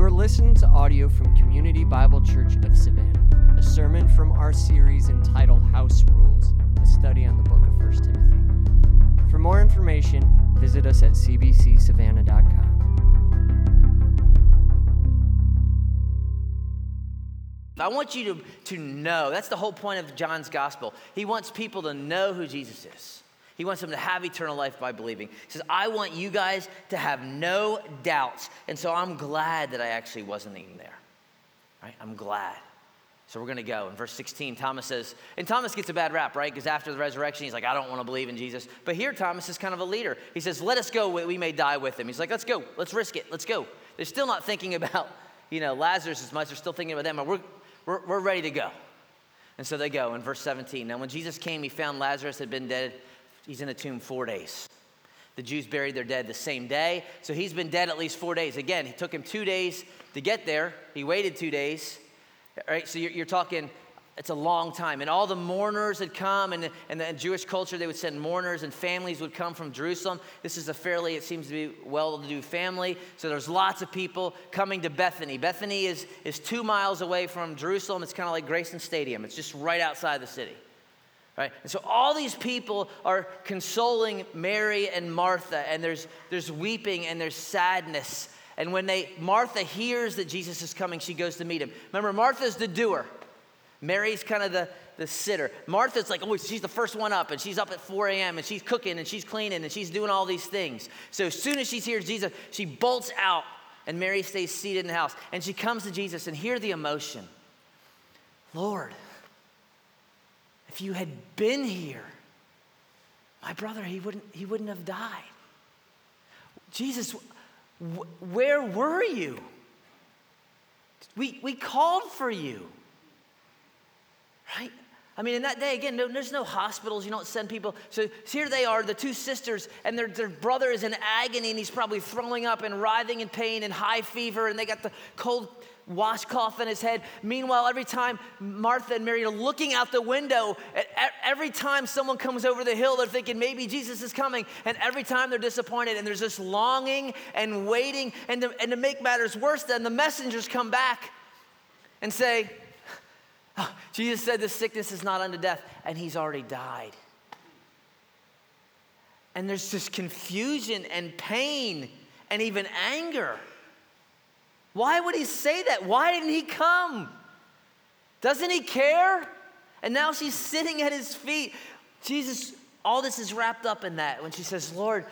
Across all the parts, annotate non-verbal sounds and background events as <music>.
You are listening to audio from Community Bible Church of Savannah, a sermon from our series entitled House Rules, a study on the book of 1 Timothy. For more information, visit us at cbcsavannah.com. I want you to, to know, that's the whole point of John's gospel. He wants people to know who Jesus is. He wants them to have eternal life by believing. He says, I want you guys to have no doubts. And so I'm glad that I actually wasn't even there. Right? I'm glad. So we're going to go. In verse 16, Thomas says, and Thomas gets a bad rap, right? Because after the resurrection, he's like, I don't want to believe in Jesus. But here, Thomas is kind of a leader. He says, Let us go. We may die with him. He's like, Let's go. Let's risk it. Let's go. They're still not thinking about, <laughs> you know, Lazarus as much. They're still thinking about them. We're, we're, we're ready to go. And so they go in verse 17. Now, when Jesus came, he found Lazarus had been dead. He's in a tomb four days. The Jews buried their dead the same day. So he's been dead at least four days. Again, it took him two days to get there. He waited two days. All right, so you're, you're talking it's a long time. And all the mourners had come, and in the Jewish culture, they would send mourners, and families would come from Jerusalem. This is a fairly, it seems to be well to do family. So there's lots of people coming to Bethany. Bethany is, is two miles away from Jerusalem. It's kind of like Grayson Stadium, it's just right outside the city. Right? And so all these people are consoling Mary and Martha, and there's, there's weeping and there's sadness. And when they Martha hears that Jesus is coming, she goes to meet him. Remember, Martha's the doer. Mary's kind of the, the sitter. Martha's like, oh, she's the first one up, and she's up at 4 a.m., and she's cooking, and she's cleaning, and she's doing all these things. So as soon as she hears Jesus, she bolts out, and Mary stays seated in the house. And she comes to Jesus, and hear the emotion Lord, if you had been here, my brother, he wouldn't, he wouldn't have died. Jesus, where were you? We, we called for you. Right? I mean, in that day, again, no, there's no hospitals. You don't send people. So here they are, the two sisters, and their, their brother is in agony, and he's probably throwing up and writhing in pain and high fever, and they got the cold washcloth on his head. Meanwhile, every time Martha and Mary are looking out the window, every time someone comes over the hill, they're thinking maybe Jesus is coming. And every time they're disappointed, and there's this longing and waiting. And to, and to make matters worse, then the messengers come back and say, Ah, Jesus said this sickness is not unto death, and he's already died. And there's this confusion and pain and even anger. Why would he say that? Why didn't he come? Doesn't he care? And now she's sitting at his feet. Jesus, all this is wrapped up in that when she says, Lord,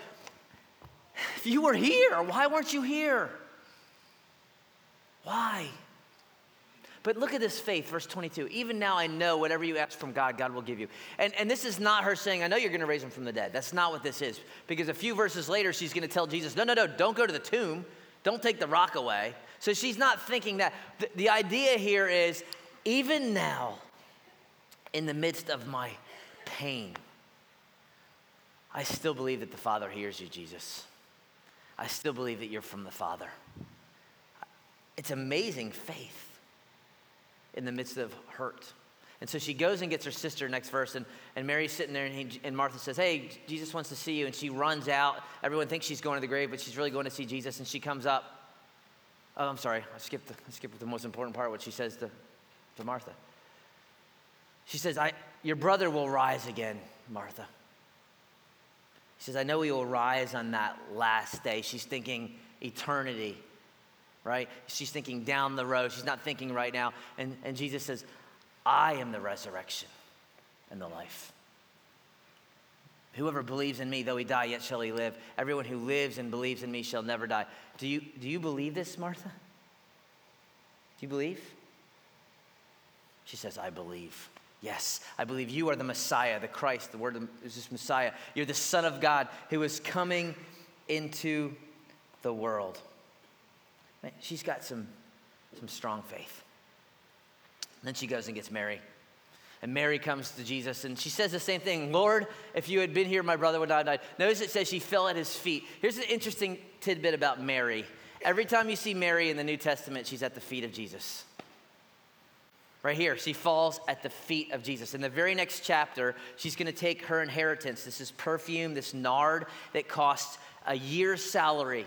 if you were here, why weren't you here? Why? But look at this faith, verse 22. Even now I know whatever you ask from God, God will give you. And, and this is not her saying, I know you're going to raise him from the dead. That's not what this is. Because a few verses later, she's going to tell Jesus, No, no, no, don't go to the tomb. Don't take the rock away. So she's not thinking that. The, the idea here is even now, in the midst of my pain, I still believe that the Father hears you, Jesus. I still believe that you're from the Father. It's amazing faith in the midst of hurt. And so she goes and gets her sister next verse, and, and Mary's sitting there, and, he, and Martha says, Hey, Jesus wants to see you. And she runs out. Everyone thinks she's going to the grave, but she's really going to see Jesus. And she comes up Oh, I'm sorry. I skipped, the, I skipped the most important part, what she says to, to Martha. She says, I, Your brother will rise again, Martha. She says, I know he will rise on that last day. She's thinking eternity, right? She's thinking down the road. She's not thinking right now. And, and Jesus says, I am the resurrection and the life. Whoever believes in me, though he die, yet shall he live. Everyone who lives and believes in me shall never die. Do you, do you believe this, Martha? Do you believe? She says, I believe. Yes, I believe you are the Messiah, the Christ, the word is just Messiah. You're the Son of God who is coming into the world. She's got some, some strong faith. then she goes and gets Mary. And Mary comes to Jesus and she says the same thing Lord, if you had been here, my brother would not have died. Notice it says she fell at his feet. Here's an interesting tidbit about Mary. Every time you see Mary in the New Testament, she's at the feet of Jesus. Right here, she falls at the feet of Jesus. In the very next chapter, she's going to take her inheritance. This is perfume, this nard that costs a year's salary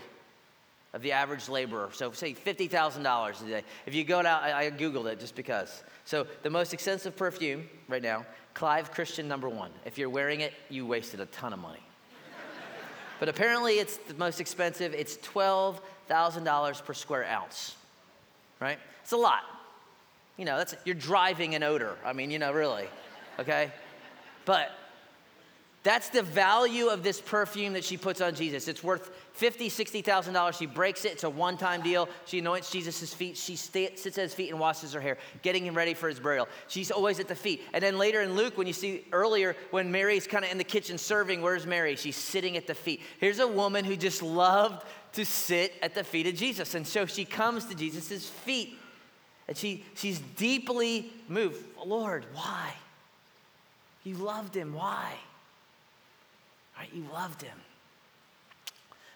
of the average laborer. So, say $50,000 a day. If you go out, I, I Googled it just because. So, the most expensive perfume right now, Clive Christian number one. If you're wearing it, you wasted a ton of money. <laughs> but apparently, it's the most expensive. It's $12,000 per square ounce, right? It's a lot. You know, that's, you're driving an odor. I mean, you know, really, okay? But that's the value of this perfume that she puts on Jesus. It's worth fifty, sixty thousand dollars. She breaks it. It's a one-time deal. She anoints Jesus' feet. She sits at his feet and washes her hair, getting him ready for his burial. She's always at the feet. And then later in Luke, when you see earlier when Mary's kind of in the kitchen serving, where's Mary? She's sitting at the feet. Here's a woman who just loved to sit at the feet of Jesus, and so she comes to Jesus' feet, and she she's deeply moved. Lord, why? You loved him. Why? Right? You loved him.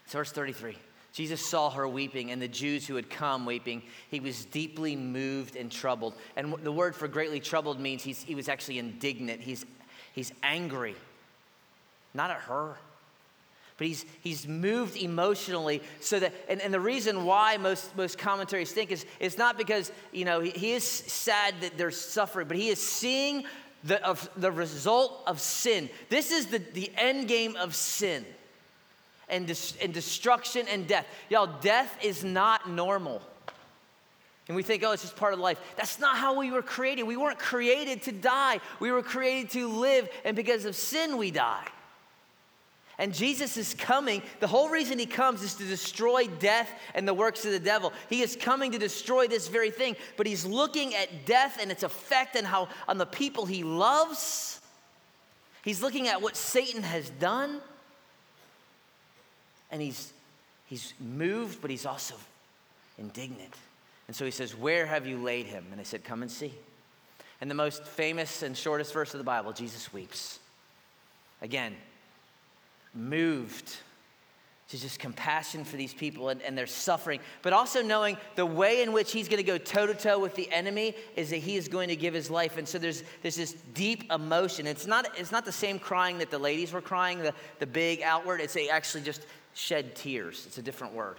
Verse 33. Jesus saw her weeping, and the Jews who had come weeping. He was deeply moved and troubled. And the word for greatly troubled means he was actually indignant. He's, he's angry, not at her, but he's, he's moved emotionally. So that, and, and the reason why most, most commentaries think is it's not because, you know, he, he is sad that they're suffering, but he is seeing the, of the result of sin. This is the, the end game of sin and, and destruction and death. Y'all, death is not normal. And we think, oh, it's just part of life. That's not how we were created. We weren't created to die, we were created to live, and because of sin, we die. And Jesus is coming. The whole reason he comes is to destroy death and the works of the devil. He is coming to destroy this very thing, but he's looking at death and its effect and how on the people he loves. He's looking at what Satan has done. And he's he's moved, but he's also indignant. And so he says, "Where have you laid him?" And they said, "Come and see." And the most famous and shortest verse of the Bible, Jesus weeps. Again, moved to just compassion for these people and, and their suffering, but also knowing the way in which he's going to go toe to toe with the enemy is that he is going to give his life. And so there's, there's this deep emotion. It's not, it's not the same crying that the ladies were crying, the, the big outward. It's a, actually just shed tears. It's a different word.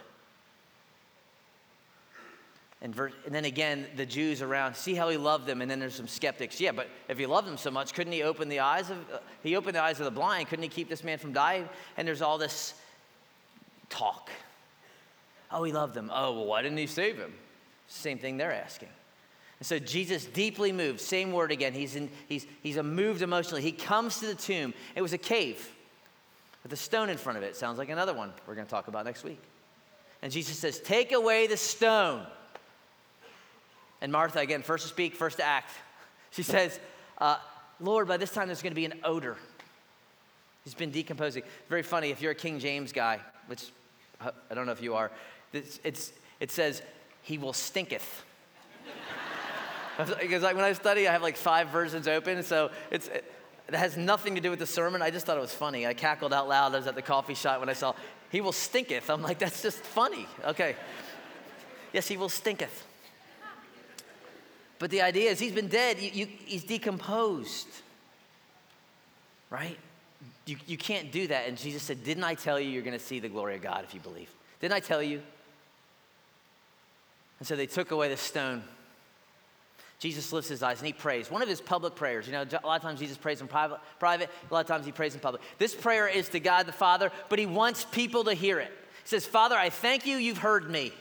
And, and then again, the Jews around see how he loved them, and then there's some skeptics. Yeah, but if he loved them so much, couldn't he open the eyes of uh, he opened the eyes of the blind? Couldn't he keep this man from dying? And there's all this talk. Oh, he loved them. Oh, well, why didn't he save him? Same thing they're asking. And so Jesus deeply moved. Same word again. He's in, he's he's moved emotionally. He comes to the tomb. It was a cave with a stone in front of it. Sounds like another one we're going to talk about next week. And Jesus says, "Take away the stone." And Martha, again, first to speak, first to act. She says, uh, Lord, by this time there's going to be an odor. He's been decomposing. Very funny, if you're a King James guy, which I don't know if you are, it's, it's it says, He will stinketh. <laughs> because like when I study, I have like five versions open, so it's, it, it has nothing to do with the sermon. I just thought it was funny. I cackled out loud. I was at the coffee shop when I saw, He will stinketh. I'm like, that's just funny. Okay. Yes, He will stinketh. But the idea is he's been dead, you, you, he's decomposed. Right? You, you can't do that. And Jesus said, Didn't I tell you you're going to see the glory of God if you believe? Didn't I tell you? And so they took away the stone. Jesus lifts his eyes and he prays. One of his public prayers. You know, a lot of times Jesus prays in private, private, a lot of times he prays in public. This prayer is to God the Father, but he wants people to hear it. He says, Father, I thank you, you've heard me.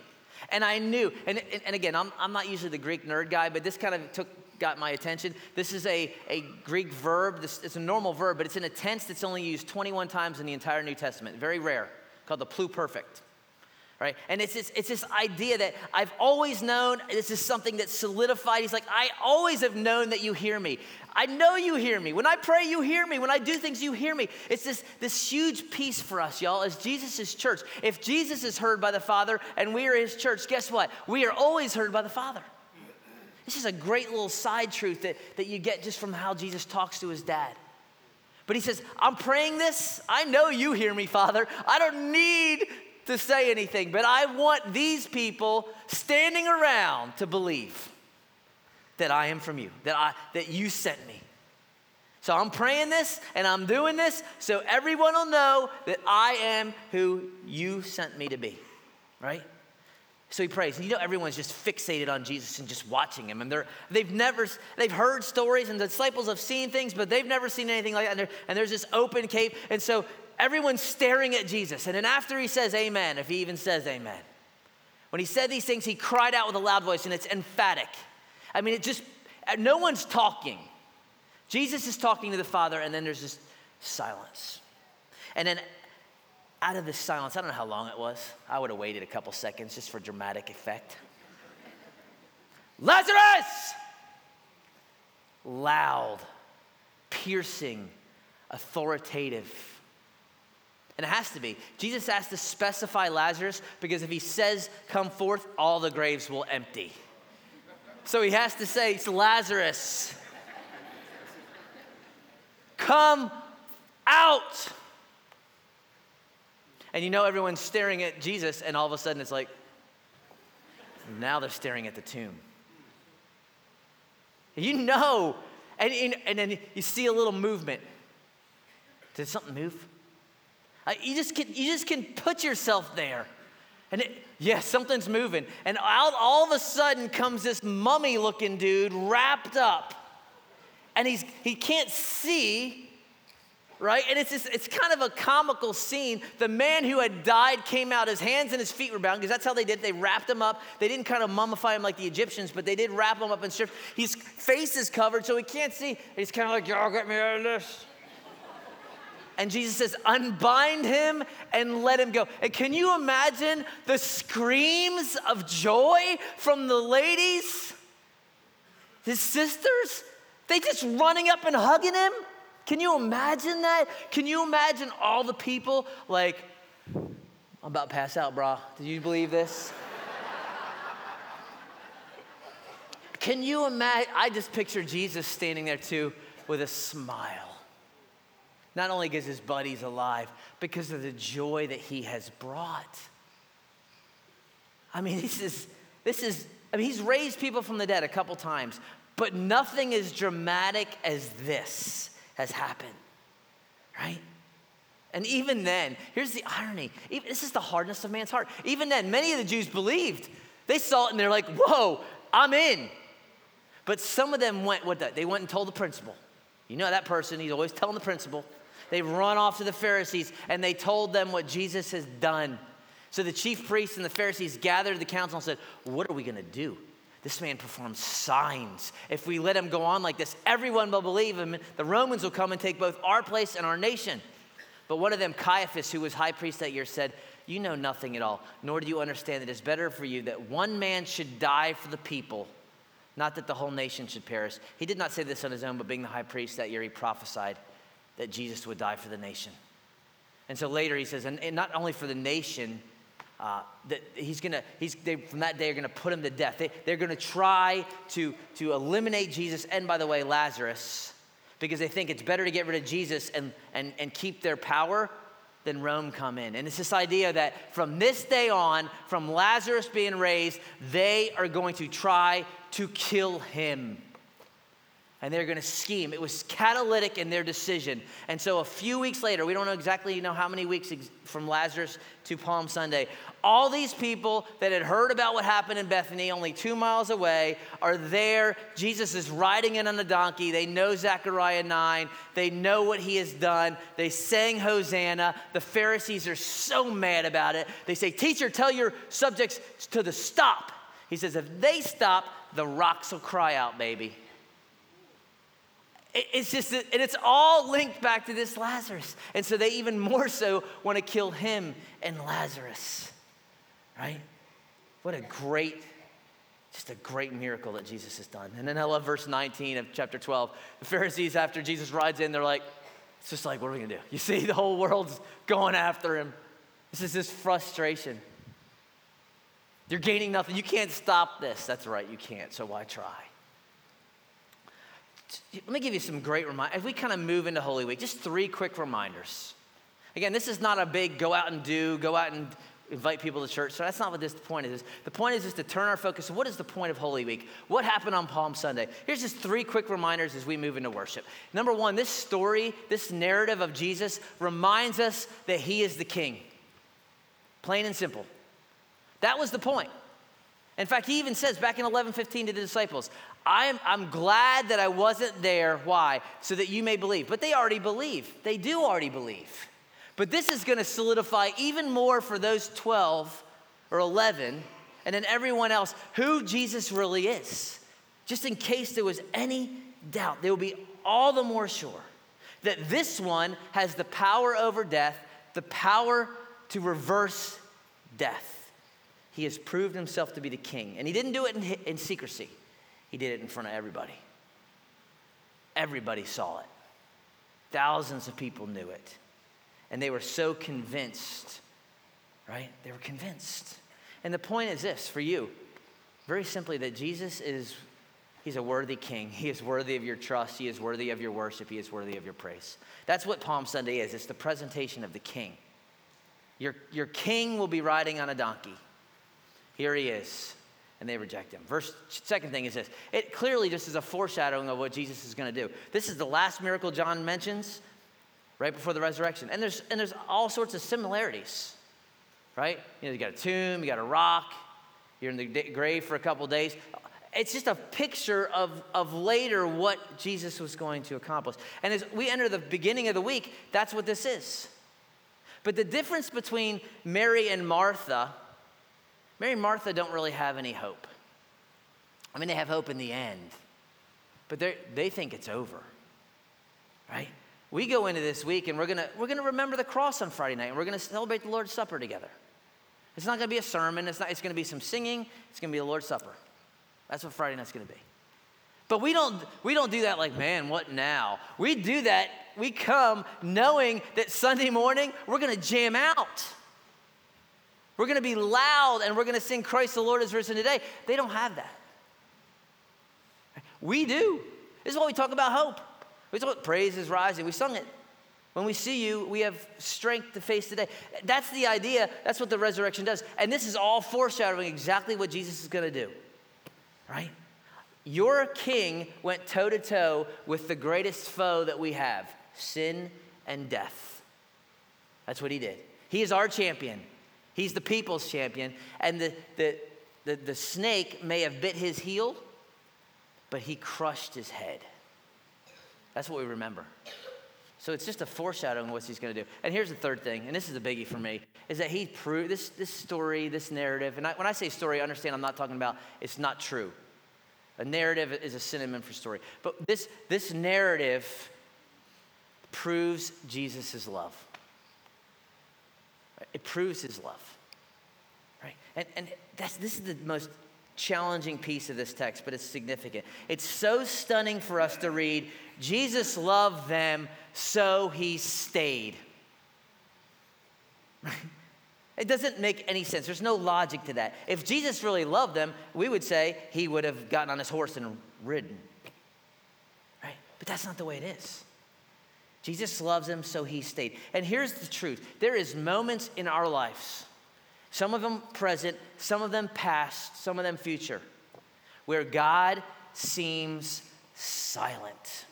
And I knew, and, and again, I'm, I'm not usually the Greek nerd guy, but this kind of took got my attention. This is a, a Greek verb. This, it's a normal verb, but it's in a tense that's only used 21 times in the entire New Testament. Very rare, called the pluperfect right? And it's this, it's this idea that I've always known, this is something that's solidified. He's like, I always have known that you hear me. I know you hear me. When I pray, you hear me. When I do things, you hear me. It's this, this huge piece for us, y'all, as Jesus' church. If Jesus is heard by the Father and we are his church, guess what? We are always heard by the Father. This is a great little side truth that, that you get just from how Jesus talks to his dad. But he says, I'm praying this. I know you hear me, Father. I don't need to say anything, but I want these people standing around to believe that I am from you, that, I, that you sent me. So I'm praying this and I'm doing this so everyone will know that I am who you sent me to be. right? So he prays. And you know, everyone's just fixated on Jesus and just watching him. And they're, they've never, they've heard stories and the disciples have seen things, but they've never seen anything like that. And, and there's this open cave. And so everyone's staring at Jesus. And then after he says amen, if he even says amen, when he said these things, he cried out with a loud voice and it's emphatic. I mean, it just, no one's talking. Jesus is talking to the Father, and then there's this silence. And then out of this silence, I don't know how long it was. I would have waited a couple seconds just for dramatic effect. Lazarus! Loud, piercing, authoritative. And it has to be. Jesus has to specify Lazarus because if he says, Come forth, all the graves will empty. So he has to say, It's Lazarus. Come out. And you know, everyone's staring at Jesus, and all of a sudden it's like, now they're staring at the tomb. You know, and, and then you see a little movement. Did something move? Uh, you, just can, you just can put yourself there. And it, yeah, something's moving. And out, all of a sudden comes this mummy looking dude wrapped up. And he's, he can't see, right? And it's, just, it's kind of a comical scene. The man who had died came out, his hands and his feet were bound, because that's how they did. They wrapped him up. They didn't kind of mummify him like the Egyptians, but they did wrap him up in strips. His face is covered, so he can't see. He's kind of like, y'all get me out of this. And Jesus says, unbind him and let him go. And can you imagine the screams of joy from the ladies, his sisters? They just running up and hugging him. Can you imagine that? Can you imagine all the people like, I'm about to pass out, brah. Do you believe this? Can you imagine? I just picture Jesus standing there too with a smile. Not only because his buddy's alive, because of the joy that he has brought. I mean, this is, this is, I mean, he's raised people from the dead a couple times, but nothing as dramatic as this has happened, right? And even then, here's the irony. Even, this is the hardness of man's heart. Even then, many of the Jews believed. They saw it and they're like, whoa, I'm in. But some of them went, what? The, they went and told the principal. You know that person, he's always telling the principal. They run off to the Pharisees and they told them what Jesus has done. So the chief priests and the Pharisees gathered the council and said, What are we going to do? This man performs signs. If we let him go on like this, everyone will believe him. The Romans will come and take both our place and our nation. But one of them, Caiaphas, who was high priest that year, said, You know nothing at all, nor do you understand that it's better for you that one man should die for the people, not that the whole nation should perish. He did not say this on his own, but being the high priest that year, he prophesied that Jesus would die for the nation. And so later he says, and, not only for the nation, uh, that he's gonna, he's, they, from that day, are gonna put him to death. They, they're gonna try to, to eliminate Jesus and, by the way, Lazarus, because they think it's better to get rid of Jesus and, and, and keep their power than Rome come in. And it's this idea that from this day on, from Lazarus being raised, they are going to try to kill him and they're going to scheme. It was catalytic in their decision. And so a few weeks later, we don't know exactly know how many weeks from Lazarus to Palm Sunday, all these people that had heard about what happened in Bethany, only two miles away, are there. Jesus is riding in on a donkey. They know Zechariah 9. They know what he has done. They sang Hosanna. The Pharisees are so mad about it. They say, Teacher, tell your subjects to the stop. He says, If they stop, the rocks will cry out, baby. It's just, and it's all linked back to this Lazarus. And so they even more so want to kill him and Lazarus, right? What a great, just a great miracle that Jesus has done. And then I love verse 19 of chapter 12. The Pharisees, after Jesus rides in, they're like, it's just like, what are we going to do? You see, the whole world's going after him. This is this frustration. You're gaining nothing. You can't stop this. That's right, you can't. So why try? Let me give you some great reminders. As we kind of move into Holy Week, just three quick reminders. Again, this is not a big go out and do, go out and invite people to church. So that's not what this point is. The point is just to turn our focus. What is the point of Holy Week? What happened on Palm Sunday? Here's just three quick reminders as we move into worship. Number one, this story, this narrative of Jesus reminds us that he is the king. Plain and simple. That was the point. In fact, he even says back in 11:15 to the disciples, I'm, I'm glad that I wasn't there. Why? So that you may believe. But they already believe. They do already believe. But this is going to solidify even more for those 12 or 11 and then everyone else who Jesus really is. Just in case there was any doubt, they will be all the more sure that this one has the power over death, the power to reverse death. He has proved himself to be the king. And he didn't do it in, in secrecy, he did it in front of everybody. Everybody saw it. Thousands of people knew it. And they were so convinced, right? They were convinced. And the point is this for you very simply that Jesus is he's a worthy king. He is worthy of your trust, he is worthy of your worship, he is worthy of your praise. That's what Palm Sunday is. It's the presentation of the king. Your, your king will be riding on a donkey. Here he is. And they reject him. Verse second thing is this. It clearly just is a foreshadowing of what Jesus is going to do. This is the last miracle John mentions right before the resurrection. And there's and there's all sorts of similarities. Right? You know, you got a tomb, you got a rock, you're in the grave for a couple days. It's just a picture of, of later what Jesus was going to accomplish. And as we enter the beginning of the week, that's what this is. But the difference between Mary and Martha Mary and Martha don't really have any hope. I mean, they have hope in the end, but they think it's over, right? We go into this week and we're gonna, we're gonna remember the cross on Friday night and we're gonna celebrate the Lord's Supper together. It's not gonna be a sermon, it's, not, it's gonna be some singing, it's gonna be the Lord's Supper. That's what Friday night's gonna be. But we don't, we don't do that like, man, what now? We do that, we come knowing that Sunday morning we're gonna jam out. We're going to be loud and we're going to sing Christ the Lord is risen today. They don't have that. We do. This is why we talk about hope. We talk about praise is rising. We sung it. When we see you, we have strength to face today. That's the idea. That's what the resurrection does. And this is all foreshadowing exactly what Jesus is going to do. Right? Your king went toe to toe with the greatest foe that we have sin and death. That's what he did. He is our champion. He's the people's champion. And the, the, the, the snake may have bit his heel, but he crushed his head. That's what we remember. So it's just a foreshadowing of what he's going to do. And here's the third thing, and this is a biggie for me, is that he proved this, this story, this narrative, and I, when I say story, understand I'm not talking about it's not true. A narrative is a synonym for story. But this, this narrative proves Jesus' love. It proves his love. Right? And, and that's, this is the most challenging piece of this text, but it's significant. It's so stunning for us to read Jesus loved them, so he stayed. Right? It doesn't make any sense. There's no logic to that. If Jesus really loved them, we would say he would have gotten on his horse and ridden. Right? But that's not the way it is. Jesus loves him, so he stayed. And here's the truth there is moments in our lives, some of them present, some of them past, some of them future, where God seems silent.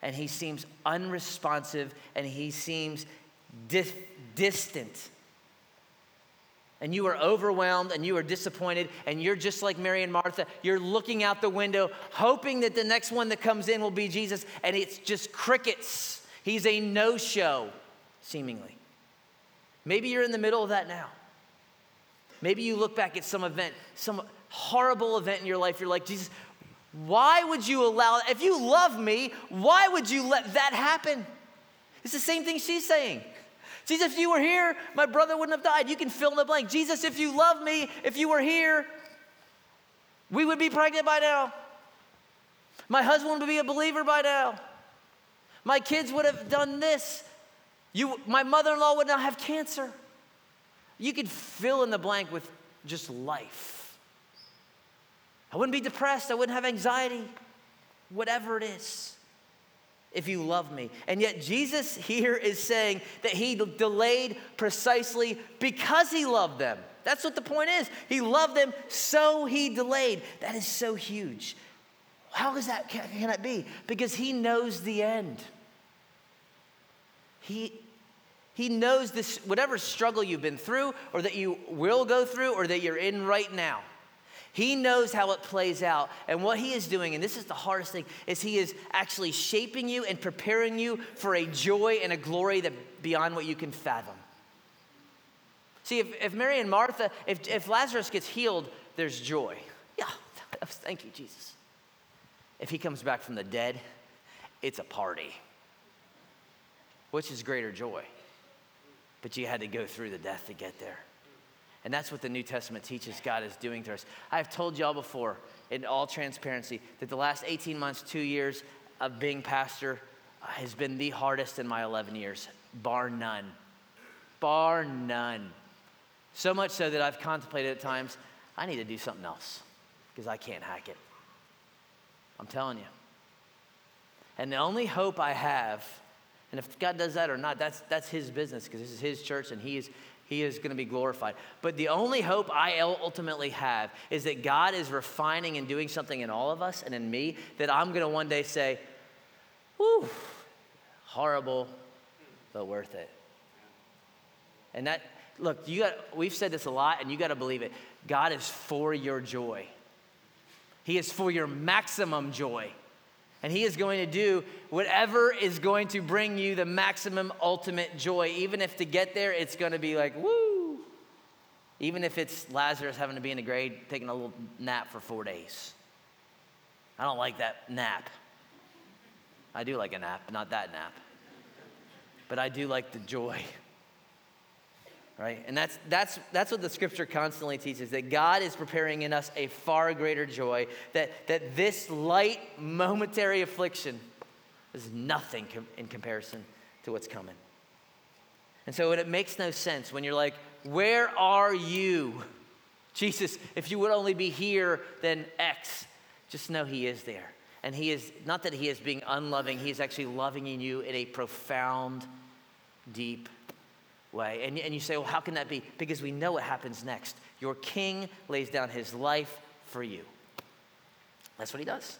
And he seems unresponsive and he seems dis- distant and you are overwhelmed and you are disappointed and you're just like Mary and Martha. You're looking out the window, hoping that the next one that comes in will be Jesus, and it's just crickets. He's a no show, seemingly. Maybe you're in the middle of that now. Maybe you look back at some event, some horrible event in your life. You're like, Jesus, why would you allow, if you love me, why would you let that happen? It's the same thing she's saying. Jesus, if you were here, my brother wouldn't have died. You can fill in the blank. Jesus, if you love me, if you were here, we would be pregnant by now. My husband would be a believer by now. My kids would have done this. You, my mother in law would not have cancer. You could fill in the blank with just life. I wouldn't be depressed. I wouldn't have anxiety. Whatever it is if you love me. And yet, Jesus here is saying that he delayed precisely because he loved them. That's what the point is. He loved them, so he delayed. That is so huge. How is that can it be? Because he knows the end. He He knows this, whatever struggle you've been through, or that you will go through, or that you're in right now. He knows how it plays out. And what he is doing, and this is the hardest thing, is he is actually shaping you and preparing you for a joy and a glory that beyond what you can fathom. See, if, if Mary and Martha, if, if Lazarus gets healed, there's joy. Yeah, <laughs> thank you, Jesus. If he comes back from the dead, it's a party. Which is greater joy? But you had to go through the death to get there. And that's what the New Testament teaches God is doing to us. I have told y'all before, in all transparency, that the last 18 months, two years of being pastor uh, has been the hardest in my 11 years, bar none. Bar none. So much so that I've contemplated at times, I need to do something else because I can't hack it. I'm telling you. And the only hope I have, and if God does that or not, that's, that's His business because this is His church and He is, he is going to be glorified. But the only hope I ultimately have is that God is refining and doing something in all of us and in me that I'm going to one day say, whew, horrible, but worth it. And that, look, you got, we've said this a lot, and you got to believe it. God is for your joy, He is for your maximum joy. And he is going to do whatever is going to bring you the maximum ultimate joy. Even if to get there, it's going to be like, woo. Even if it's Lazarus having to be in the grave, taking a little nap for four days. I don't like that nap. I do like a nap, not that nap. But I do like the joy right? And that's, that's, that's what the scripture constantly teaches that God is preparing in us a far greater joy, that, that this light, momentary affliction is nothing com- in comparison to what's coming. And so it makes no sense when you're like, Where are you? Jesus, if you would only be here, then X. Just know He is there. And He is, not that He is being unloving, He is actually loving in you in a profound, deep way. And, and you say, well, how can that be? Because we know what happens next. Your king lays down his life for you. That's what he does.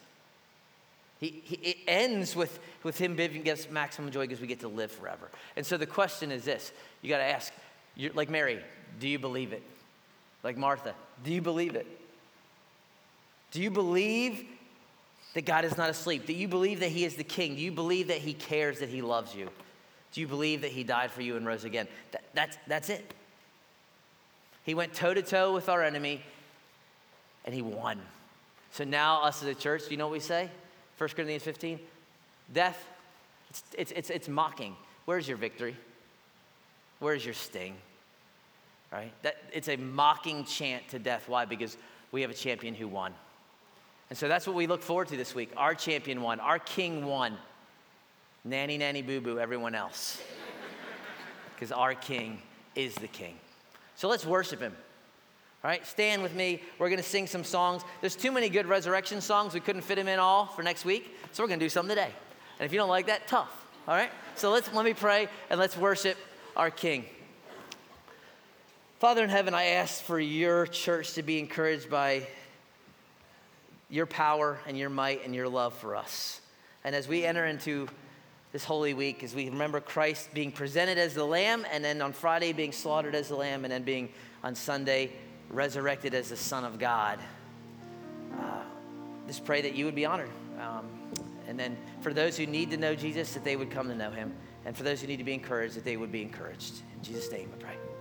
He, he, it ends with, with him giving us maximum joy because we get to live forever. And so the question is this you got to ask, like Mary, do you believe it? Like Martha, do you believe it? Do you believe that God is not asleep? Do you believe that He is the King? Do you believe that He cares, that He loves you? Do you believe that he died for you and rose again? That, that's, that's it. He went toe to toe with our enemy and he won. So now, us as a church, do you know what we say? 1 Corinthians 15 Death, it's, it's, it's, it's mocking. Where's your victory? Where's your sting? Right? That, it's a mocking chant to death. Why? Because we have a champion who won. And so that's what we look forward to this week. Our champion won, our king won. Nanny, nanny, boo boo, everyone else. Because our King is the King. So let's worship him. All right, stand with me. We're going to sing some songs. There's too many good resurrection songs. We couldn't fit them in all for next week. So we're going to do some today. And if you don't like that, tough. All right? So let's let me pray and let's worship our King. Father in heaven, I ask for your church to be encouraged by your power and your might and your love for us. And as we enter into this Holy Week as we remember Christ being presented as the Lamb, and then on Friday being slaughtered as the Lamb, and then being on Sunday resurrected as the Son of God. Uh, just pray that you would be honored. Um, and then for those who need to know Jesus, that they would come to know him. And for those who need to be encouraged, that they would be encouraged. In Jesus' name, I pray.